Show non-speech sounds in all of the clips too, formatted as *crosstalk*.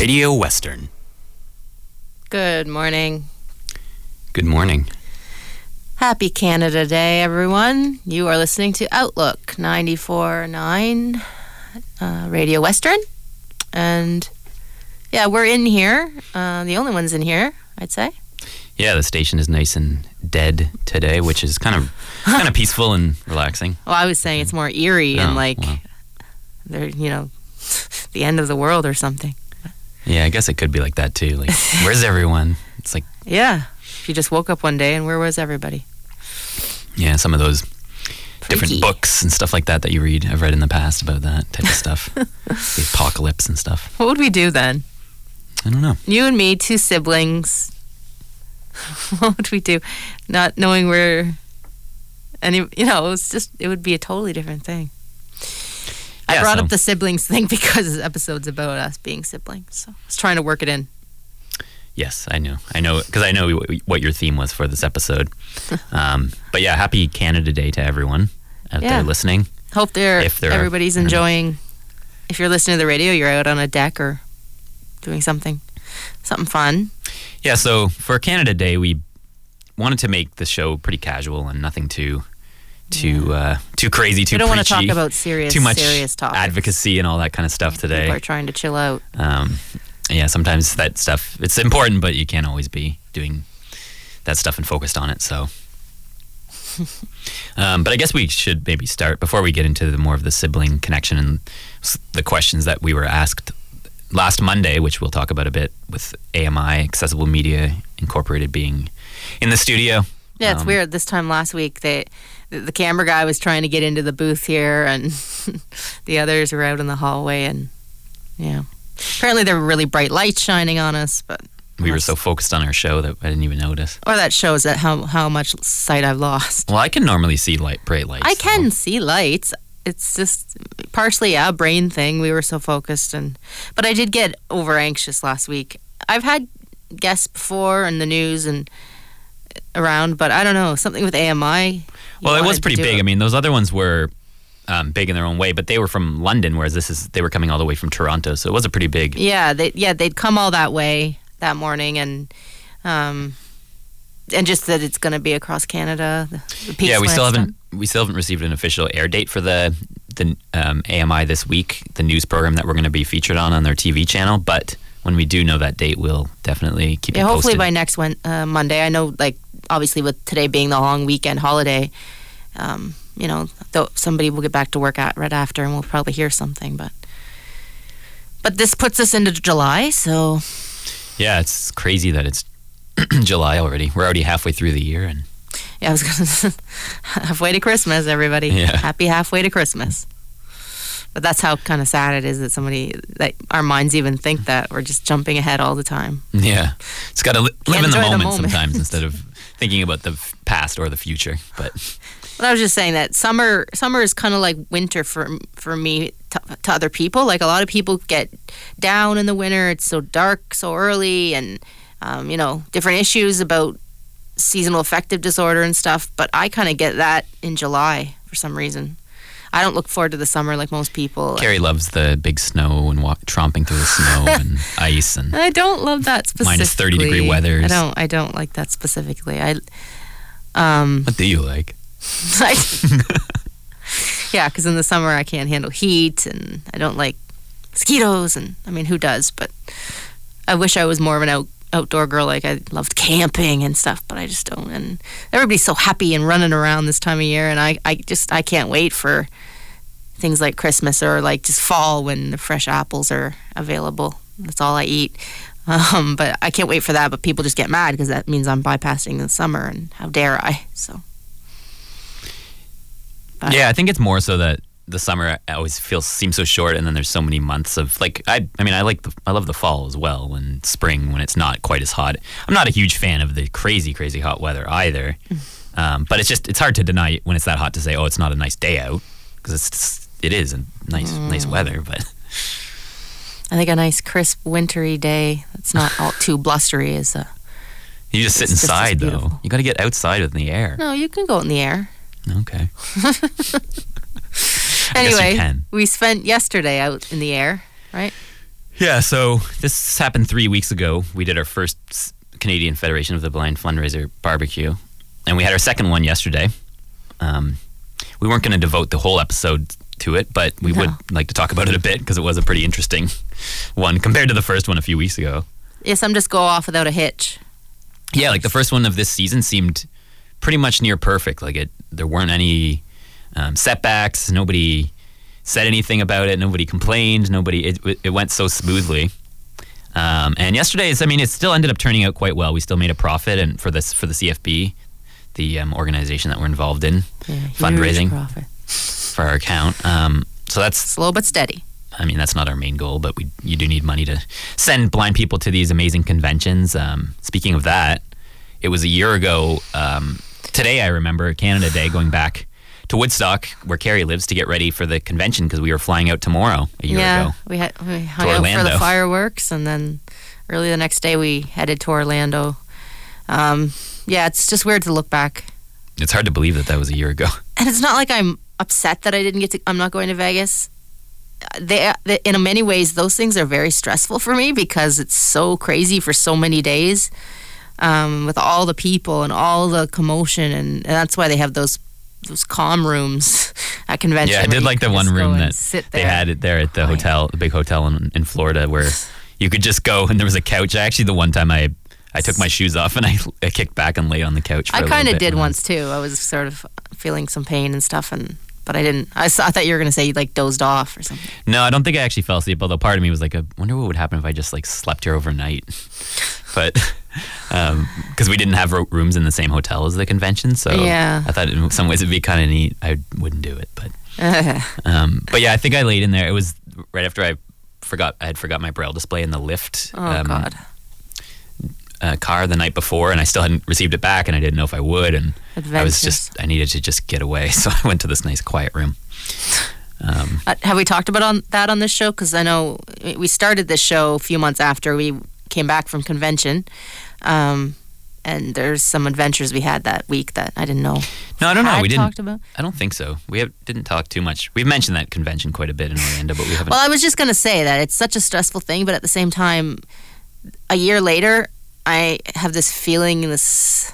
Radio Western. Good morning. Good morning. Happy Canada Day, everyone. You are listening to Outlook 94.9 uh, Radio Western. And yeah, we're in here. Uh, the only ones in here, I'd say. Yeah, the station is nice and dead today, which is kind of kind of *laughs* peaceful and relaxing. Well, I was saying it's more eerie and Oh, like wow. they're, you know, the end of the world or something. Yeah, I guess it could be like that too. Like, where's everyone? It's like, Yeah. If you just woke up one day and where was everybody? yeah, some of those different books and stuff like that that you read. I've read in the past about that type of stuff, *laughs* the apocalypse and stuff. What would we do then? I don't know. You and me, two siblings. *laughs* what would we do? Not knowing where any, you know, it's just, it would be a totally different thing. I Yeah, brought so- up the siblings thing *laughs* because this episode's about us being siblings. So I was trying to work it in. Yes, I know. I know because I know what your theme was for this episode. *laughs* Um, but yeah, happy Canada Day to everyone out Yeah. there listening. Hope they're, If they're everybody's enjoying. If you're listening to the radio, you're out on a deck or doing something, something fun. Yeah, so for Canada Day, we wanted to make the show pretty casual and nothing too too uh, too crazy, too we don't want to talk about serious, too much serious topics. advocacy and all that kind of stuff today. People are trying to chill out. Um, yeah, sometimes that stuff it's important, but you can't always be doing that stuff and focused on it. So, *laughs* um, but I guess we should maybe start before we get into the more of the sibling connection and the questions that we were asked last Monday, which we'll talk about a bit with AMI Accessible Media Incorporated being in the studio. Yeah, it's Um, weird. This time last week, they the, the camera guy was trying to get into the booth here, and *laughs* the others were out in the hallway, and yeah. Apparently, there were really bright lights shining on us, but We were so focused on our show that I didn't even notice. or that shows that how how much sight I've lost. Well, I can normally see light, bright lights. I so- can see lights. It's just partially a brain thing. We were so focused, and but I did get over anxious last week. I've had guests before in the news and around, but I don't know something with AMI. Well, it was pretty big. it. I mean, those other ones were um, big in their own way, but they were from London, whereas this is they were coming all the way from Toronto, so it was a pretty big. Yeah, they yeah they'd come all that way that morning, and um, and just that it's going to be across Canada. Yeah, we still haven't we still haven't received an official air date for the the um, AMI this week, the news program that we're going to be featured on on their TV channel. But when we do know that date, we'll definitely keep Yeah, hopefully by next one, uh, Monday. I know, like obviously with today being the long weekend holiday, um, you know, though somebody will get back to work at right after, and we'll probably hear something. But but this puts us into July, so yeah, it's crazy that it's *clears throat* July already. We're already halfway through the year, and yeah, I was gonna *laughs* halfway to Christmas, everybody. Yeah. Happy halfway to Christmas. But that's how kind of sad it is that somebody that our minds even think that we're just jumping ahead all the time. yeah, it's got to li- live in the enjoy the moment, moment. sometimes instead of *laughs* thinking about the f- past or the future. But But I was just saying that summer summer is kind of like winter for for me to, to other people. Like a lot of people get down in the winter. It's so dark so early, and um, you know different issues about seasonal affective disorder and stuff. But I kind of get that in July for some reason. I don't look forward to the summer like most people. Carrie loves the big snow and walk, tromping through the snow *laughs* and ice and I don't love that specifically. Minus 30 degree weather. I don't. I don't like that specifically. I. Um, what do you like? I, *laughs* *laughs* yeah, because in the summer I can't handle heat, and I don't like mosquitoes, and I mean, who does? But I wish I was more of an out, outdoor girl. Like I loved camping and stuff, but I just don't. And everybody's so happy and running around this time of year, and I, I just I can't wait for things like Christmas or like just fall when the fresh apples are available. That's all I eat. *laughs* Um, but I can't wait for that. But people just get mad because that means I'm bypassing the summer, and how dare I? So. But- Yeah, I think it's more so that the summer always feels seems so short, and then there's so many months of like I. I mean, I like the I love the fall as well, and spring when it's not quite as hot. I'm not a huge fan of the crazy crazy hot weather either, *laughs* um, but it's just it's hard to deny when it's that hot to say oh it's not a nice day out because it's it is a nice nice weather, but I think a nice crisp wintry day that's not all too blustery is a. you just sit It's just inside though. You got to get outside in the air. No, you can go in the air. Okay. *laughs* Anyway, we spent yesterday out in the air, right? Yeah, so this happened three weeks ago. We did our first Canadian Federation of the Blind fundraiser barbecue, and we had our second one yesterday. Um, we weren't going to devote the whole episode to it, but we No. would like to talk about it a bit because it was a pretty interesting one compared to the first one a few weeks ago. Yeah, some just go off without a hitch. Yeah, like the first one of this season seemed pretty much near perfect. Like it, there weren't any um, setbacks. Nobody said anything about it. Nobody complained. Nobody. It, it went so smoothly. Um, and yesterday's, I mean, it still ended up turning out quite well. We still made a profit, and for this for the CFB, the um, organization that we're involved in, Yeah, Fundraising. profit. for our account. Um, so that's Slow but steady. I mean, that's not our main goal, but we you do need money to send blind people to these amazing conventions. Um, speaking of that, it was a year ago. Um, today, I remember Canada Day, going back to Woodstock, where Carrie lives, to get ready for the convention because we were flying out tomorrow a year yeah, ago. we had we hung out for the fireworks, and then early the next day we headed to Orlando. Um, yeah, it's just weird to look back, It's hard to believe that that was a year ago. *laughs* and it's not like I'm upset that I didn't get to. I'm not going to Vegas. They, they, in many ways, those things are very stressful for me because it's so crazy for so many days, um, with all the people and all the commotion, and, and that's why they have those those calm rooms at convention. Yeah, I did like the one room that they had it there at the hotel, the big hotel in, in Florida, where you could just go and there was a couch. Actually, the one time I I took my shoes off and I, I kicked back and lay on the couch. For I kind of did once too. I was sort of feeling some pain and stuff, and but I didn't. I, saw, I thought you were gonna say you like dozed off or something. No, I don't think I actually fell asleep. Although part of me was like, I wonder what would happen if I just like slept here overnight. *laughs* But um, because we didn't have rooms in the same hotel as the convention, so Yeah. I thought in some ways it'd be kind of neat. I wouldn't do it, but *laughs* um, but yeah, I think I laid in there. It was right after I forgot I had forgot my braille display in the lift oh um, God, uh, car the night before, and I still hadn't received it back, and I didn't know if I would, and I was just I needed to just get away, *laughs* so I went to this nice quiet room. Um, Uh, have we talked about on that on this show? Because I know we started this show a few months after we came back from convention, um, and there's some adventures we had that week that I didn't know. no, I don't know. We didn't. talked about. I don't think so. We have, didn't talk too much. We've mentioned that convention quite a bit in Orlando, but we haven't. Well, I was just gonna say that it's such a stressful thing, but at the same time, a year later, I have this feeling, this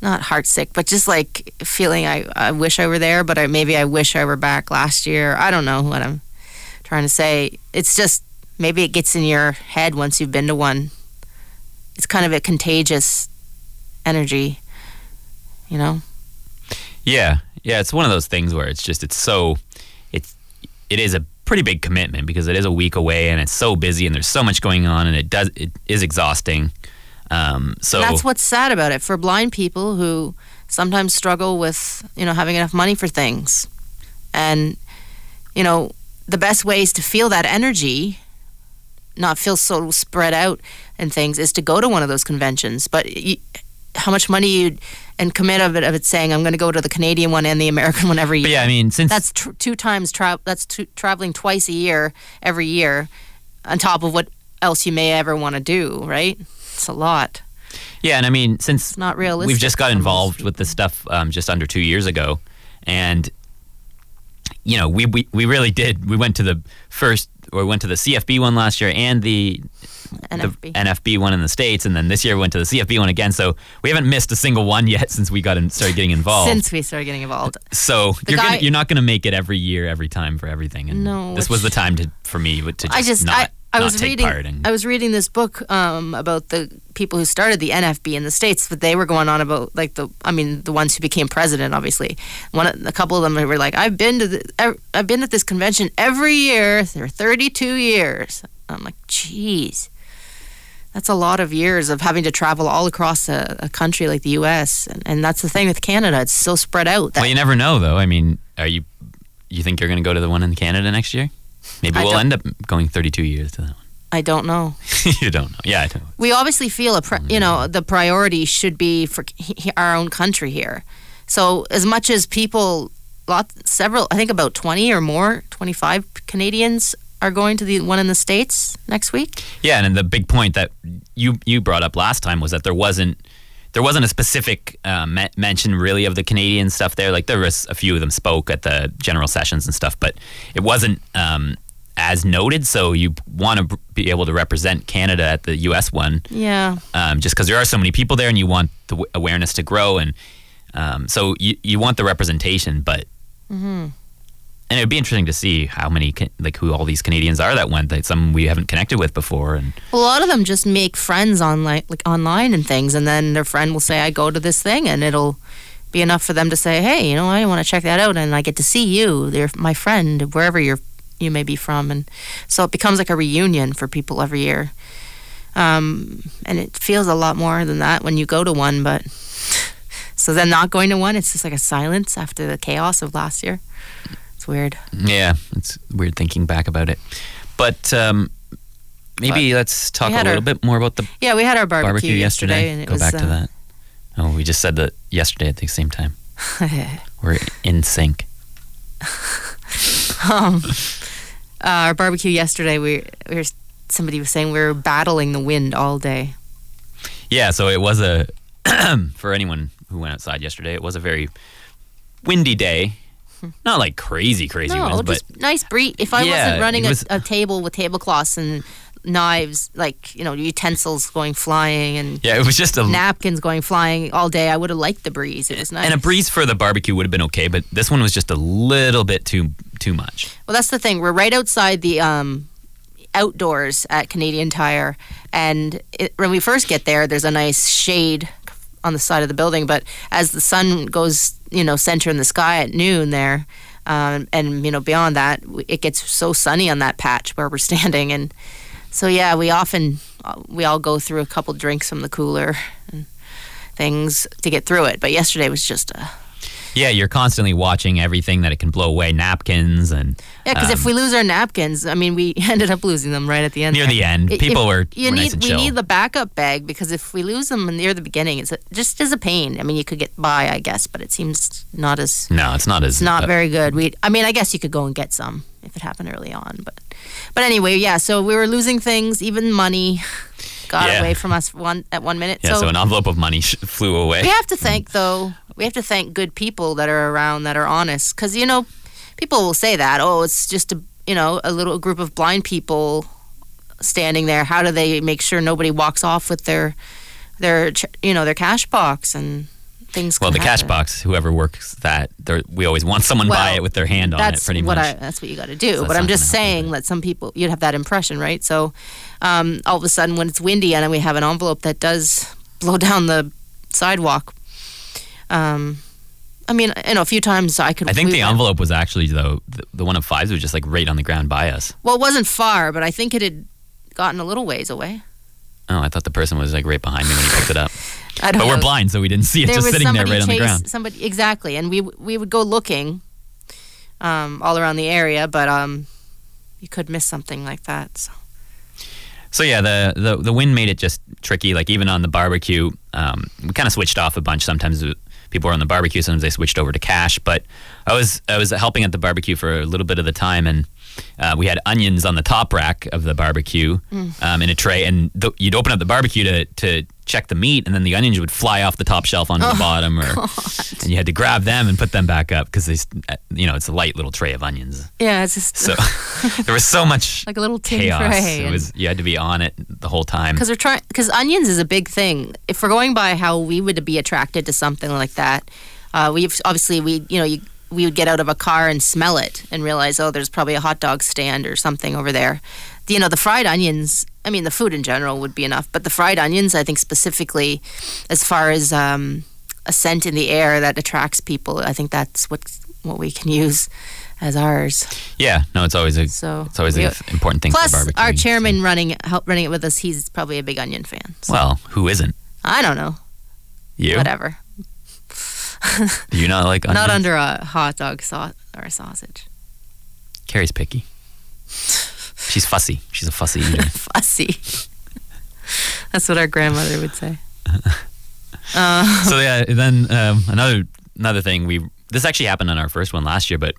not heartsick, but just like feeling I, I wish I were there, but I, maybe I wish I were back last year. I don't know what I'm trying to say. It's just maybe it gets in your head once you've been to one. It's kind of a contagious energy, you know. yeah, yeah. It's one of those things where it's just it's so it's it is a pretty big commitment because it is a week away and it's so busy and there's so much going on and it does it is exhausting. Um, so That's what's sad about it for blind people who sometimes struggle with, you know, having enough money for things. And, you know, the best ways to feel that energy, not feel so spread out and things, is to go to one of those conventions. But you, how much money you and commit of it of it saying I'm going to go to the Canadian one and the American *laughs* one every but year. yeah, I mean, since That's tr- two times tra- that's two- traveling twice a year every year on top of what else you may ever want to do, right? It's a lot. Yeah, and I mean, since It's not realistic. we've just got involved with this stuff um, just under two years ago, and you know, we, we we really did. We went to the first, or went to the CFB one last year, and the NFB. the NFB one in the states, and then this year we went to the CFB one again. So we haven't missed a single one yet *laughs* since we got in, started getting involved. Since we started getting involved. so you're guy- gonna, you're not going to make it every year, every time for everything. And No, this was the time to for me to just, I just not, I, I was take reading I was reading this book um, about the people who started the NFB in the states, but they were going on about like the I mean the ones who became president. Obviously, one a couple of them were like I've been to the I've been at this convention every year for 32 years. I'm like, geez. That's a lot of years of having to travel all across a, a country like the U.S. And, and that's the thing with Canada; it's so spread out. That well, you never know though. I mean, are you you think you're going to go to the one in Canada next year? Maybe I we'll end up going 32 years to that one. I don't know. *laughs* you don't know. Yeah, I don't. Know. We obviously feel a pri- you Mm. know the priority should be for he- our own country here. So as much as people, lot several, I think about twenty or more, twenty five Canadians are going to the one in the states next week. Yeah, and then the big point that you you brought up last time was that there wasn't there wasn't a specific uh, me- mention really of the Canadian stuff there. Like there was a few of them spoke at the general sessions and stuff, but it wasn't um, as noted. So you want to be able to represent Canada at the U.S. one, Yeah, um, just because there are so many people there, and you want the w- awareness to grow, and um, so you you want the representation, but. And it would be interesting to see how many, like, who all these Canadians are that went. That some we haven't connected with before, and a lot of them just make friends online, like online and things, and then their friend will say, "I go to this thing," and it'll be enough for them to say, "Hey, you know, I want to check that out," and I get to see you, they're my friend, wherever you're you may be from, and so it becomes like a reunion for people every year. Um, and it feels a lot more than that when you go to one, but *laughs* so then not going to one, it's just like a silence after the chaos of last year. It's weird. Yeah, it's weird thinking back about it. But um, maybe let's talk a little our bit more about the Yeah, we had our barbecue, barbecue, yesterday. and it Go was, back to uh, that. Oh, we just said that yesterday at the same time. *laughs* We're in sync. *laughs* um, uh, our barbecue yesterday, we, we were, somebody was saying we were battling the wind all day. Yeah, so it was a *clears throat* for anyone who went outside yesterday. It was a very windy day. Not like crazy, crazy no, winds, but nice breeze. If I Yeah, wasn't running it a, a table with tablecloths and knives, like you know, utensils going flying and yeah, it was just a napkins going flying all day, I would have liked the breeze. It was nice. and a breeze for the barbecue would have been okay, but this one was just a little bit too too much. Well, that's the thing. We're right outside the um, outdoors at Canadian Tire, and it, when we first get there, there's a nice shade on the side of the building. But as the sun goes, you know, center in the sky at noon there, um, and you know beyond that, it gets so sunny on that patch where we're standing, and so yeah, we often uh, we all go through a couple drinks from the cooler and things to get through it. But yesterday was just a Yeah, you're constantly watching everything that it can blow away, napkins and Yeah, because if Um, we lose our napkins, I mean, we *laughs* ended up losing them right at the end. near there. the end, people if- were, You were need nice we chill. need the backup bag because if we lose them near the beginning, it's a, just as a pain. I mean, you could get by, I guess, but it seems not as no, it's not as it's not uh, very good. We, I mean, I guess you could go and get some if it happened early on, but but anyway, yeah. So we were losing things, even money got Yeah. away from us one at one minute. Yeah, so, an envelope of money sh- flew away. we have to thank though we have to thank good people that are around that are honest because you know people will say that oh it's just a you know a little group of blind people standing there how do they make sure nobody walks off with their their you know their cash box and things Well, the cash box, whoever works that, we always want someone by Well, it with their hand on it, that's pretty what much. I, that's what you got to do. So but I'm just happen, saying that some people you'd have that impression, right? So um, all of a sudden, when it's windy and then we have an envelope that does blow *laughs* down the sidewalk, um, I mean, you know, a few times I could. I think we the went- envelope was actually though the, the one of fives was just like right on the ground by us. Well, it wasn't far, but I think it had gotten a little ways away. Oh, I thought the person was like right behind me when he picked it up. *laughs* I don't But know. we're blind, so we didn't see it there just sitting there right on the ground. Somebody exactly, and we we would go looking um, all around the area, but um, you could miss something like that. So. So yeah, the, the the wind made it just tricky. Like even on the barbecue, um, we kind of switched off a bunch. Sometimes people were on the barbecue, sometimes they switched over to cash. But I was I was helping at the barbecue for a little bit of the time, and uh, we had onions on the top rack of the barbecue Mm. um, in a tray, and th- you'd open up the barbecue to to check the meat, and then the onions would fly off the top shelf onto Oh, the bottom, or and you had to grab them and put them back up because they, uh, you know, it's a light little tray of onions. Yeah, it's just So *laughs* there was so much *laughs* like a little tin chaos. tray. It was you had to be on it the whole time. because we're trying because onions is a big thing if we're going by how we would be attracted to something like that uh, we've obviously we you know you, we would get out of a car and smell it and realize oh there's probably a hot dog stand or something over there you know the fried onions i mean the food in general would be enough but the fried onions i think specifically as far as um, a scent in the air that attracts people i think that's what what we can use as ours Yeah, no, it's always a so it's always we- an important thing for plus barbecue. our chairman running help running it with us he's probably a big onion fan so. Well, who isn't? I don't know. You? Whatever. Do you not like onions? Not under a hot dog sauce or a sausage. Carrie's picky. She's fussy. She's a fussy eater. *laughs* Fussy. That's what our grandmother would say. Uh, *laughs* so yeah, then um, another another thing we this actually happened on our first one last year, but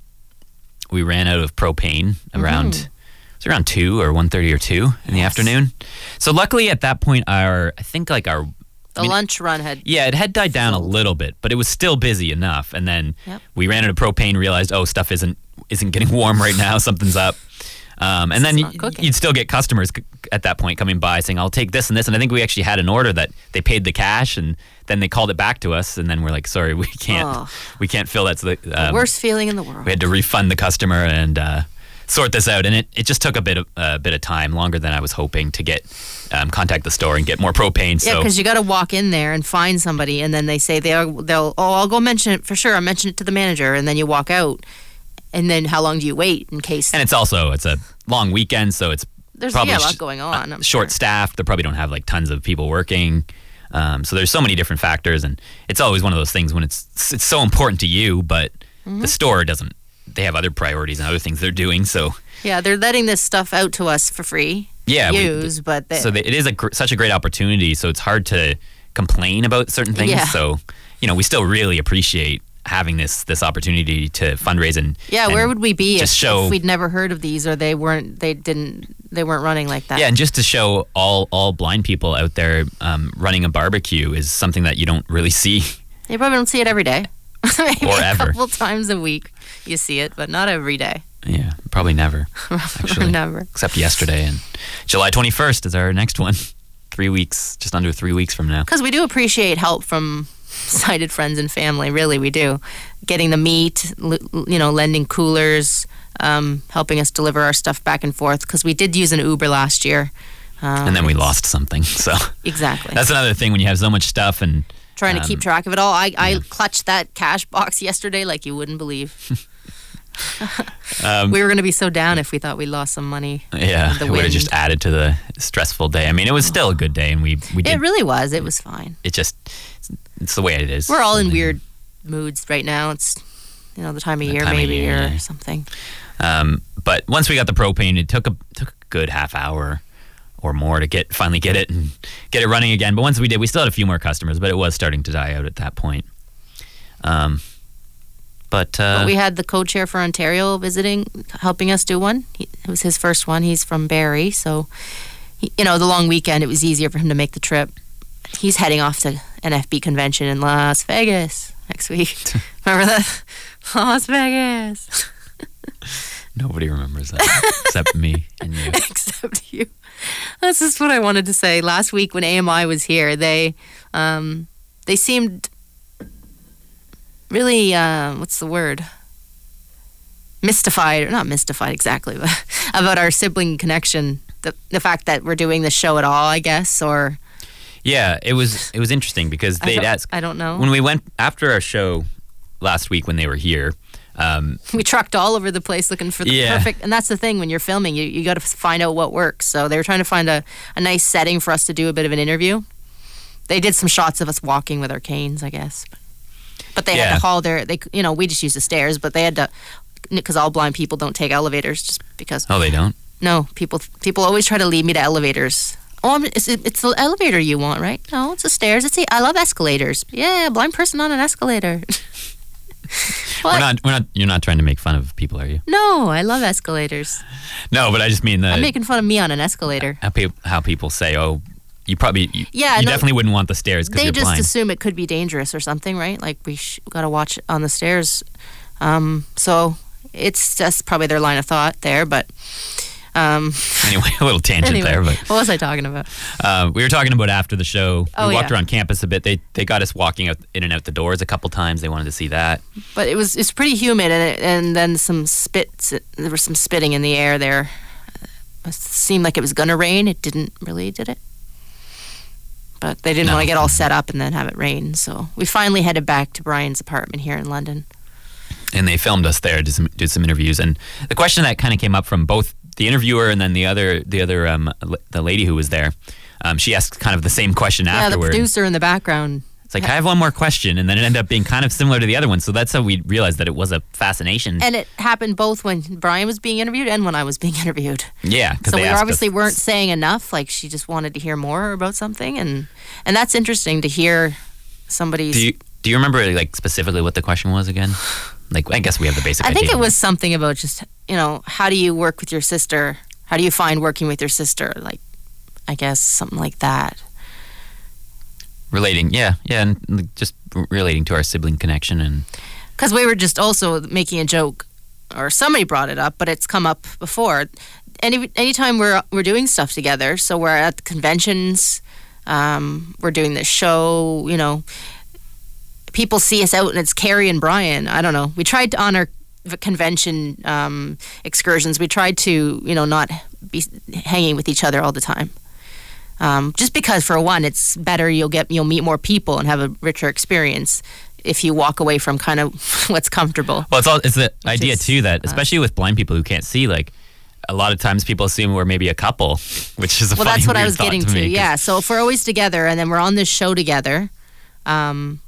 we ran out of propane around it was around two or one thirty or two in the afternoon. So luckily at that point, our I think like our the mean- lunch run had yeah it had died down a little bit, but it was still busy enough. And then Yep. we ran out of propane, realized oh stuff isn't isn't getting warm right now, *laughs* something's up. Um, and then y- you'd still get customers c- at that point coming by saying, "I'll take this and this." And I think we actually had an order that they paid the cash, and then they called it back to us, and then we're like, "Sorry, we can't, Oh. we can't fill that." So the, the um, worst feeling in the world. we had to refund the customer and uh, sort this out, and it, it just took a bit of a bit of time, longer than I was hoping to get um, contact the store and get more propane. Yeah, So because you got to walk in there and find somebody, and then they say they'll they'll oh I'll go mention it for sure. I'll mention it to the manager, and then you walk out, and then how long do you wait in case and it's also it's a long weekend, so it's there's probably yeah, a lot going on. I'm short sure. staffed. They probably don't have like tons of people working. Um, so there's so many different factors, and it's always one of those things when it's it's so important to you, but Mm-hmm. the store doesn't. They have other priorities and other things they're doing. So Yeah, they're letting this stuff out to us for free. yeah, to we- use, but they, so they, it is a gr- such a great opportunity. So it's hard to complain about certain things. Yeah. So you know, we still really appreciate having this this opportunity to fundraise and yeah, and where would we be if, show if we'd never heard of these or they weren't they didn't they weren't running like that? yeah, and just to show all all blind people out there um, running a barbecue is something that you don't really *laughs* see. You probably don't see it every day. *laughs* Maybe Or a couple times a week you see it, but not every day. Yeah, probably never. *laughs* Actually. Never. except yesterday and July 21st is our next one. Three weeks, just under three weeks from now. Because we do appreciate help from sighted friends and family. Really, we do. Getting the meat, l- you know, lending coolers, um, helping us deliver our stuff back and forth. Because we did use an Uber last year. Um, And then we lost something. *laughs* So exactly. that's another thing when you have so much stuff and Trying to keep um, track of it all. I, I clutched that cash box *laughs* yesterday like you wouldn't believe. um, we were going to be so down if we thought we lost some money. yeah, it would have just added to the stressful day. I mean, it was still a good day and we, we did, It really was. It was fine. it just, it's the way it is. We're all in weird moods right now. It's, you know, the time of The year time of maybe year, or yeah. something. Um, but once we got the propane, it took a took a good half hour or more to get finally get it and get it running again. But once we did, we still had a few more customers, but it was starting to die out at that point. Um, but, uh, But we had the co-chair for Ontario visiting, helping us do one. He, it was his first one. He's from Barrie, so he, you know the long weekend. It was easier for him to make the trip. He's heading off to NFB convention in Las Vegas next week. *laughs* Remember that? *laughs* Las Vegas, nobody remembers that except me and you. *laughs* except you. That's just what I wanted to say. Last week when AMI was here, they um, they seemed really uh, what's the word mystified or not mystified exactly *laughs* but about our sibling connection the, the fact that we're doing this show at all i guess or Yeah, it was it was interesting because they'd don't, ask I don't know when we went after our show last week when they were here. Um, *laughs* we trucked all over the place looking for the Yeah. perfect and that's the thing when you're filming you, you got to find out what works so they were trying to find a, a nice setting for us to do a bit of an interview they did some shots of us walking with our canes i guess but, they had to haul their they you know we just used the stairs but they had to because all blind people don't take elevators just because oh, they don't. no people people always try to lead me to elevators Oh, I'm, it's, it's the elevator you want, right? No, it's the stairs. It's the, I love escalators. Yeah, blind person on an escalator. *laughs* What? We're not. We're not. You're not trying to make fun of people, are you? No, I love escalators. No, but I just mean that. I'm making fun of me on an escalator. how, pe- how people say, "Oh, you probably you, Yeah, you no, definitely wouldn't want the stairs because They just blind." assume it could be dangerous or something, right? Like we sh- got to watch on the stairs. Um, so it's just probably their line of thought there. But um, *laughs* anyway, a little tangent anyway, there, but what was I talking about? uh, we were talking about after the show. Oh, we walked yeah. around campus a bit. They they got us walking out in and out the doors a couple times. They wanted to see that. But it was it's pretty humid, and it, and then some spit. There was some spitting in the air there. It seemed like it was gonna rain. It didn't really, did it? But they didn't No. want to get all set up and then have it rain. So we finally headed back to Brian's apartment here in London. and they filmed us there, did some, did some interviews, and the question that kind of came up from both the interviewer and then the other the other um, the lady who was there, um, she asked kind of the same question afterwards. Yeah, the producer in the background It's like I have one more question, and then it ended up being kind of similar to the other one. So that's how we realized that it was a fascination. And it happened both when Brian was being interviewed and when I was being *laughs* interviewed. yeah, So we obviously us- weren't saying enough. Like she just wanted to hear more about something, and and that's interesting to hear somebody's. Do you do you remember like specifically what the question was again? Like I guess we have the basic. I think it was something about just you know how do you work with your sister? How do you find working with your sister? Like, I guess something like that. relating. Yeah, yeah, and just relating to our sibling connection and because we were just also making a joke, or somebody brought it up, but it's come up before. Any anytime we're we're doing stuff together, so we're at the conventions, um, we're doing this show. You know, people see us out, and it's Carrie and Brian. I don't know. We tried to on our v- convention um, excursions. We tried to you know not be hanging with each other all the time. Um, just because, for one, it's better. You'll get you'll meet more people and have a richer experience if you walk away from kind of *laughs* what's comfortable. Well, it's all it's the idea is, too that especially with blind people who can't see, like a lot of times people assume we're maybe a couple, which is a Well, funny, that's what I was getting to. to. yeah. So if we're always together and then we're on this show together, um,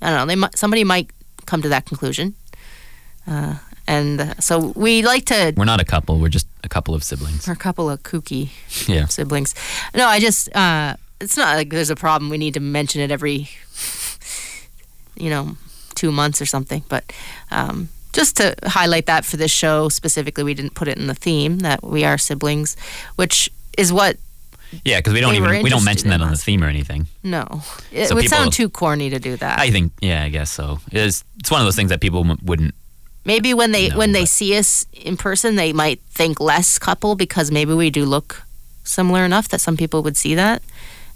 I don't know. They might, somebody might come to that conclusion. Uh, and uh, so we like to. we're not a couple. We're just a couple of siblings. We're a couple of kooky Yeah. siblings. No, I just. Uh, it's not like there's a problem. We need to mention it every, you know, two months or something. But um, just to highlight that for this show specifically, we didn't put it in the theme that we are siblings, which is what Yeah, because we don't even we don't mention that on the theme or anything. No, it So would people- sound too corny to do that. I think, yeah, I guess so. It's it's one of those things that people m- wouldn't. Maybe when they No, when they see us in person, they might think less couple because maybe we do look similar enough that some people would see that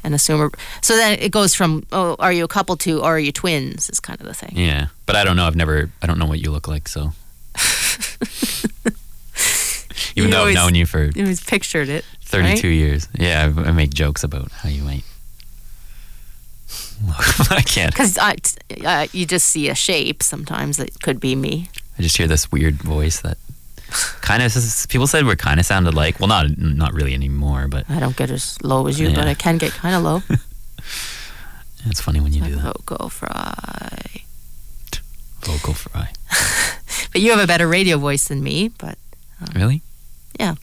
and assume. We're, so then it goes from oh, are you a couple to are you twins? Is kind of the thing. Yeah, but I don't know. I've never. I don't know what you look like. So, *laughs* even You though always- I've known you for You always pictured it. 32 years, yeah, I, I make jokes about how you might. *laughs* I can't. Because uh, you just see a shape sometimes that could be me. I just hear this weird voice that kind of people said we're kind of sounded like. Well, not not really anymore, but I don't get as low as you, but I can get kind of low. *laughs* it's funny when you do that. Vocal fry. Vocal fry. *laughs* But you have a better radio voice than me, but Really? Yeah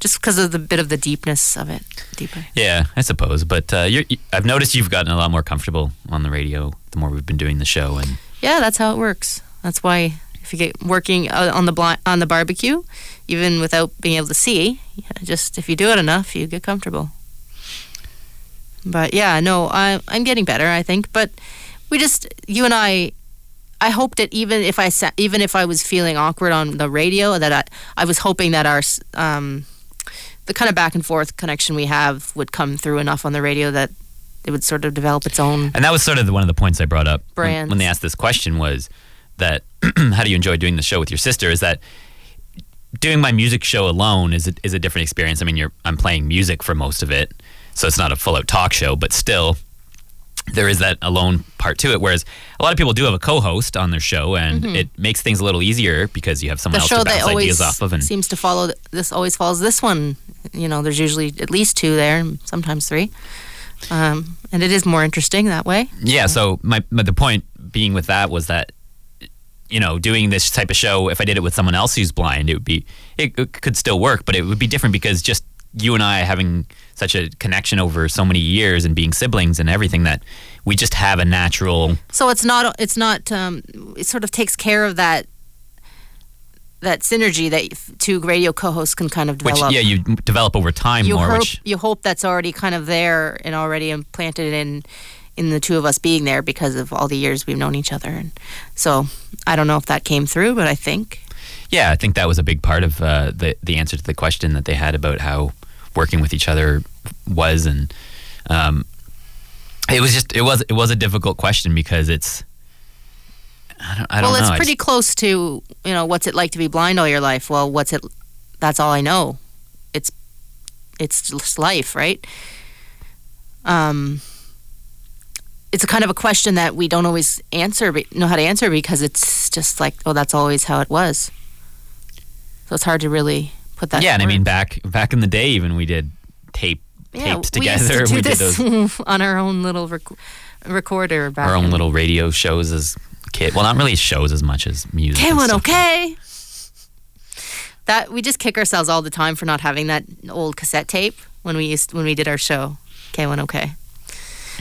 just because of the bit of the deepness of it, deeper. Yeah, I suppose. But uh, I've noticed you've gotten a lot more comfortable on the radio the more we've been doing the show, and Yeah, that's how it works. That's why if you get working uh, on the bli- on the barbecue, even without being able to see, just if you do it enough, you get comfortable. But yeah, no, I I'm getting better, I think. But we just you and I. I hoped that even if I sa- even if I was feeling awkward on the radio, that I, I was hoping that our um, the kind of back and forth connection we have would come through enough on the radio that it would sort of develop its own. and that was sort of the, one of the points I brought up when they asked this question was that *clears throat* how do you enjoy doing the show with your sister? Is that doing my music show alone is a, is a different experience. I mean, you're I'm playing music for most of it, so it's not a full out talk show, but still. There is that alone part to it, whereas a lot of people do have a co-host on their show, and it makes things a little easier because you have someone Mm-hmm. the else show to bounce ideas off of. And seems to follow this always follows this one you know there's usually at least two there and sometimes three um, and it is more interesting that way Yeah. So my, my the point being with that was that you know doing this type of show, if I did it with someone else who's blind, it would be it, it could still work, but it would be different because just you and I having such a connection over so many years and being siblings and everything that we just have a natural. so it's not it's not um, it sort of takes care of that that synergy that two radio co-hosts can kind of Which develop yeah, you develop over time you more. hope Which you hope that's already kind of there and already implanted in in the two of us being there because of all the years we've known each other and so I don't know if that came through but I think yeah, I think that was a big part of uh, the the answer to the question that they had about how working with each other was, and um, it was just it was it was a difficult question because it's. I don't, I don't well, know. it's pretty close to you know what's it like to be blind all your life. Well, what's it? That's all I know. It's it's just life, right? Um, it's a kind of a question that we don't always answer, know how to answer because it's just like, oh, that's always how it was. So it's hard to really put that. yeah, to and I mean back back in the day, even we did tape tapes we used together. to do *laughs* we did this those *laughs* on our own little rec- recorder back our own in- little radio shows as kid. Well, not really shows as much as music. and K1 stuff. okay. That we just kick ourselves all the time for not having that old cassette tape when we used when we did our show K1 okay.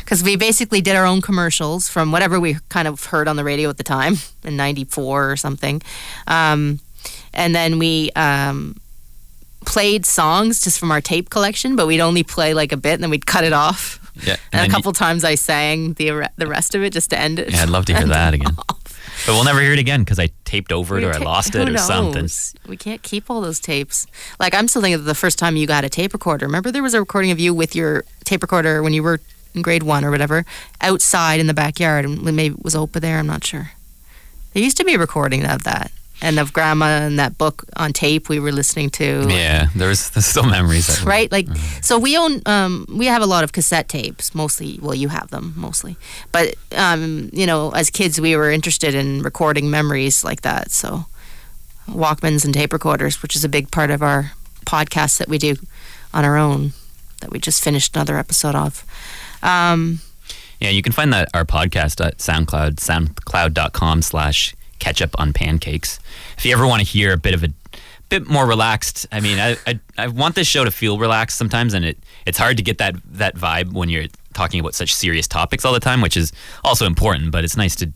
Because we basically did our own commercials from whatever we kind of heard on the radio at the time in '94 or something, um, and then we um, played songs just from our tape collection, but we'd only play like a bit and then we'd cut it off. Yeah, And, then a you- couple times I sang the the rest of it just to end it. yeah, I'd love to hear *laughs* that again. But we'll never hear it again because I taped over it or I lost it or something. We can't keep all those tapes. Like I'm still thinking of the first time you got a tape recorder. Remember there was a recording of you with your tape recorder when you were in grade one or whatever, outside in the backyard, and maybe it was Opa there. I'm not sure. There used to be a recording of that, and of Grandma and that book on tape we were listening to. Yeah, there's, there's still memories. Right, like so we own um, we have a lot of cassette tapes mostly. Well, you have them mostly, but um, you know, as kids we were interested in recording memories like that. So Walkmans and tape recorders, which is a big part of our podcast that we do on our own, that we just finished another episode of. Um, Yeah, you can find that our podcast at SoundCloud, soundcloud.com slash ketchup on pancakes. If you ever want to hear a bit of a bit more relaxed, I mean, I, I, I want this show to feel relaxed sometimes, and it, it's hard to get that, that vibe when you're talking about such serious topics all the time, which is also important, but it's nice to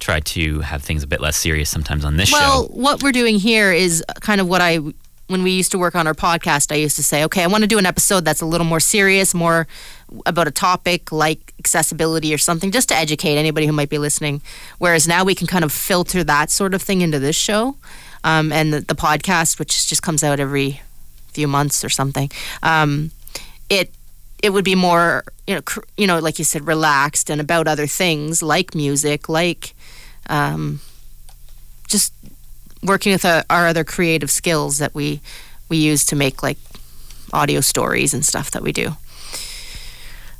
try to have things a bit less serious sometimes on this well, show. Well, what we're doing here is kind of what I, when we used to work on our podcast, I used to say, okay, I want to do an episode that's a little more serious, more about a topic like accessibility or something, just to educate anybody who might be listening. Whereas now we can kind of filter that sort of thing into this show. Um, and the, the podcast, which just comes out every few months or something, um, it it would be more you know cr- you know like you said relaxed and about other things like music, like um, just working with uh, our other creative skills that we we use to make like audio stories and stuff that we do.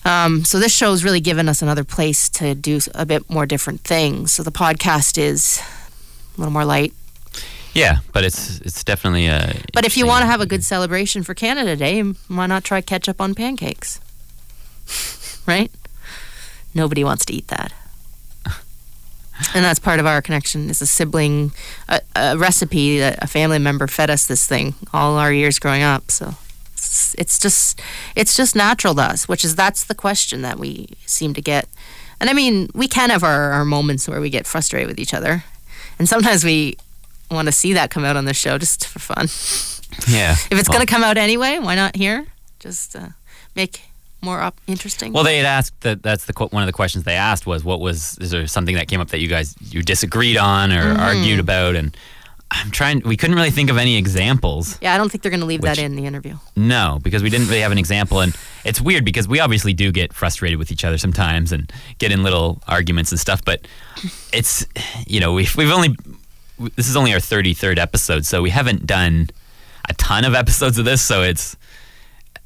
Um, so this show has really given us another place to do a bit more different things. So the podcast is a little more light. Yeah, but it's it's definitely a. But if you want to have a good celebration for Canada Day, why not try ketchup on pancakes? *laughs* right? Nobody wants to eat that. And that's part of our connection. Is a sibling, a, a recipe that a family member fed us this thing all our years growing up. So it's, it's just it's just natural to us. Which is that's the question that we seem to get. And I mean, we can have our, our moments where we get frustrated with each other, and sometimes we want to see that come out on the show just for fun. yeah. *laughs* If it's well, going to come out anyway, why not here? Just uh, make more up interesting. Well, they had asked that. That's the one of the questions they asked was, "What was? Is there something that came up that you guys you disagreed on or Mm-hmm. argued about?" And I'm trying. We couldn't really think of any examples. yeah, I don't think they're going to leave Which- that in the interview. No, because we didn't really have an example, and it's weird because we obviously do get frustrated with each other sometimes and get in little arguments and stuff. But it's you know we've we've only this is only our 33rd episode, so we haven't done a ton of episodes of this. So it's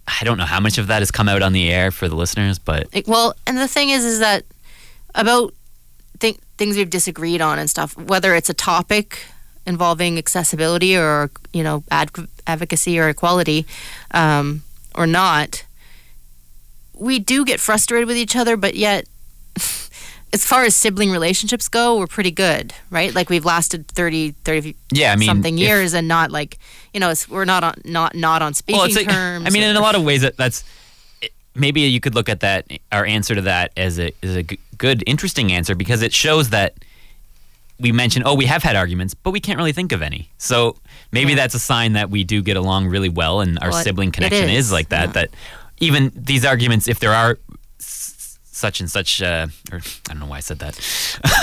I don't know how much of that has come out on the air for the listeners, but well, and the thing is, is that about th- things we've disagreed on and stuff, whether it's a topic involving accessibility or you know ad- advocacy or equality, um, or not, we do get frustrated with each other, but yet. As far as sibling relationships go, we're pretty good, right? Like we've lasted 30, 30 yeah, I mean something if- years and not like you know it's, we're not on not not on speaking well, like, terms. *laughs* I mean, or- in a lot of ways, that that's maybe you could look at that our answer to that as a as a g- good, interesting answer because it shows that we mentioned, oh, we have had arguments, but we can't really think of any. So maybe Yeah. that's a sign that we do get along really well, and our Well, sibling connection is. is, like that. yeah. That even these arguments, if there are such and such, uh, or I don't know why I said that.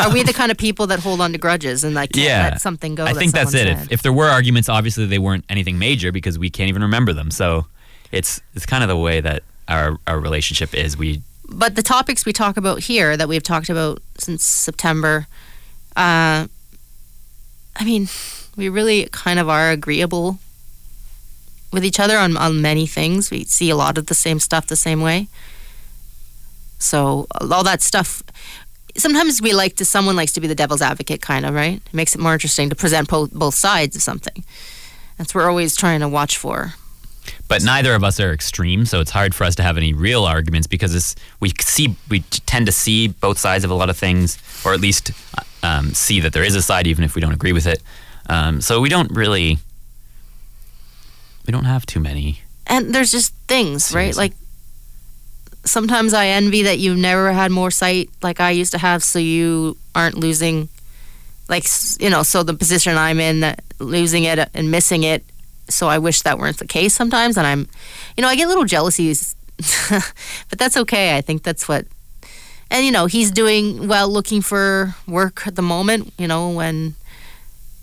are we the *laughs* kind of people that hold on to grudges and like Yeah. let something go? I that think that's it. If, if there were arguments, obviously they weren't anything major because we can't even remember them. So it's it's kind of the way that our our relationship is. We but the topics we talk about here that we've talked about since September, uh, I mean, we really kind of are agreeable with each other on, on many things. We see a lot of the same stuff the same way. So all that stuff. Sometimes we like to. Someone likes to be the devil's advocate, kind of, right? It makes it more interesting to present po- both sides of something. That's what we're always trying to watch for. but neither of us are extreme, so it's hard for us to have any real arguments because it's, we see we tend to see both sides of a lot of things, or at least um, see that there is a side, even if we don't agree with it. Um, so we don't really we don't have too many. And there's just things, Seriously. right? Like sometimes I envy that you've never had more sight like I used to have, so you aren't losing, like you know, so the position I'm in, that losing it and missing it. So I wish that weren't the case sometimes, and I'm, you know, I get little jealousies, *laughs* but that's okay. I think that's what, and you know, he's doing well, looking for work at the moment. You know, when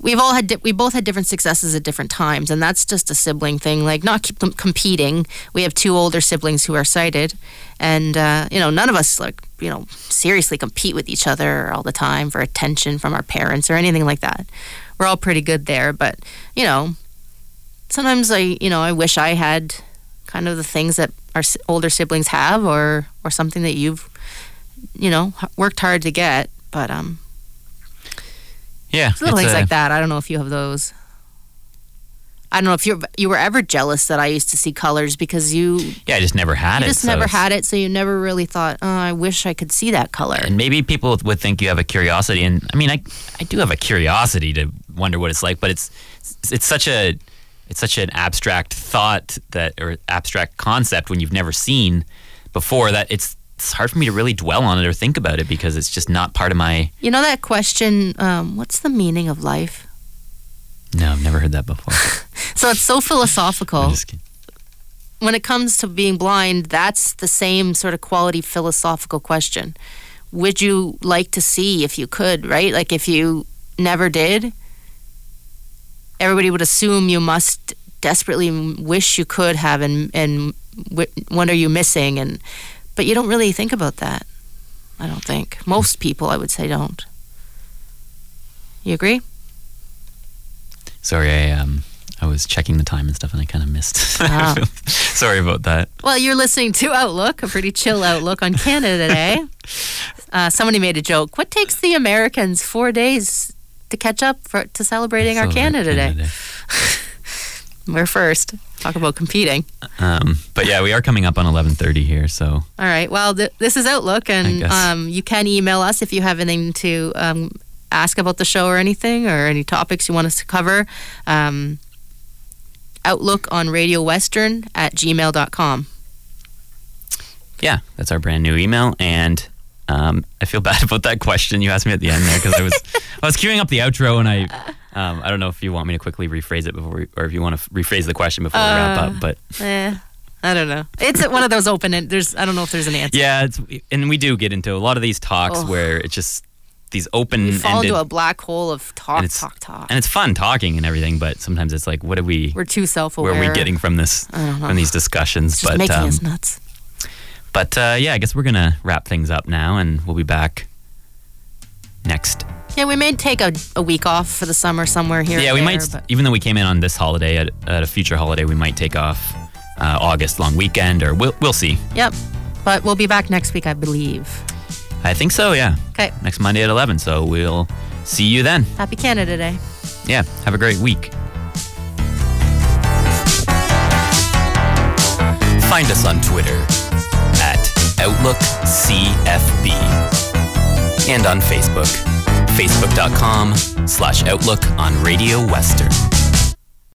we've all had di- we both had different successes at different times and that's just a sibling thing like not keep com- competing. We have two older siblings who are sighted and uh, you know none of us like you know seriously compete with each other all the time for attention from our parents or anything like that. We're all pretty good there but you know sometimes i you know i wish i had kind of the things that our older siblings have or or something that you've you know worked hard to get but um Yeah, little things a- like that. I don't know if you have those. I don't know if you you were ever jealous that I used to see colors because you, you Yeah, I just never had it. just so never had it, so you never really thought, oh, I wish I could see that color. And maybe people would think you have a curiosity, and I mean, I I do have a curiosity to wonder what it's like, but it's it's, it's such a it's such an abstract thought that or abstract concept when you've never seen before that it's it's hard for me to really dwell on it or think about it because it's just not part of my. You know that question, um, what's the meaning of life? No, I've never heard that before. *laughs* So it's so philosophical. I'm just kidding. when it comes to being blind, that's the same sort of quality philosophical question. Would you like to see if you could, right? Like if you never did, everybody would assume you must desperately wish you could have and and wh- what are you missing and but you don't really think about that. I don't think. Most people I would say don't. You agree? Sorry, I um I was checking the time and stuff, and I kind of missed. *laughs* Ah. Sorry about that. Well, you're listening to Outlook, a pretty chill outlook on Canada today. *laughs* Uh, somebody made a joke. What takes the Americans four days to catch up for to celebrating our Celebrate Canada Day? Canada *laughs* We're first. Talk about competing. Um, but yeah, we are coming up on 11:30 here, so All right. Well, th- this is Outlook, and um, you can email us if you have anything to um, ask about the show or anything, or any topics you want us to cover. Um, Outlook on Radio Western at gmail.com. yeah, that's our brand new email. And um, I feel bad *laughs* about that question you asked me at the end there because I was *laughs* I was queuing up the outro and I um, I don't know if you want me to quickly rephrase it before we, or if you want to rephrase the question before we wrap Uh, up. But Eh, I don't know. It's one of those open. And there's I don't know if there's an answer. yeah, it's, and we do get into a lot of these talks Oh. where it's just these open You fall into a black hole of talk, And it's- talk, talk. and it's fun talking and everything, but sometimes it's like, what are we? We're too self-aware. Where are we getting from this I don't know. from these discussions? It's just but making um, us nuts. but uh, yeah, I guess we're gonna wrap things up now, and we'll be back next Yeah, we may take a, a week off for the summer somewhere here. yeah, we there, might, but- even though we came in on this holiday, at, at a future holiday, we might take off uh, August long weekend, or we'll, we'll see. Yep. But we'll be back next week, I believe. I think so, yeah. Okay. Next Monday at 11, so we'll see you then. Happy Canada Day. Yeah, have a great week. Find us on Twitter at OutlookCFB and on Facebook, facebook.com slash Outlook on Radio Western.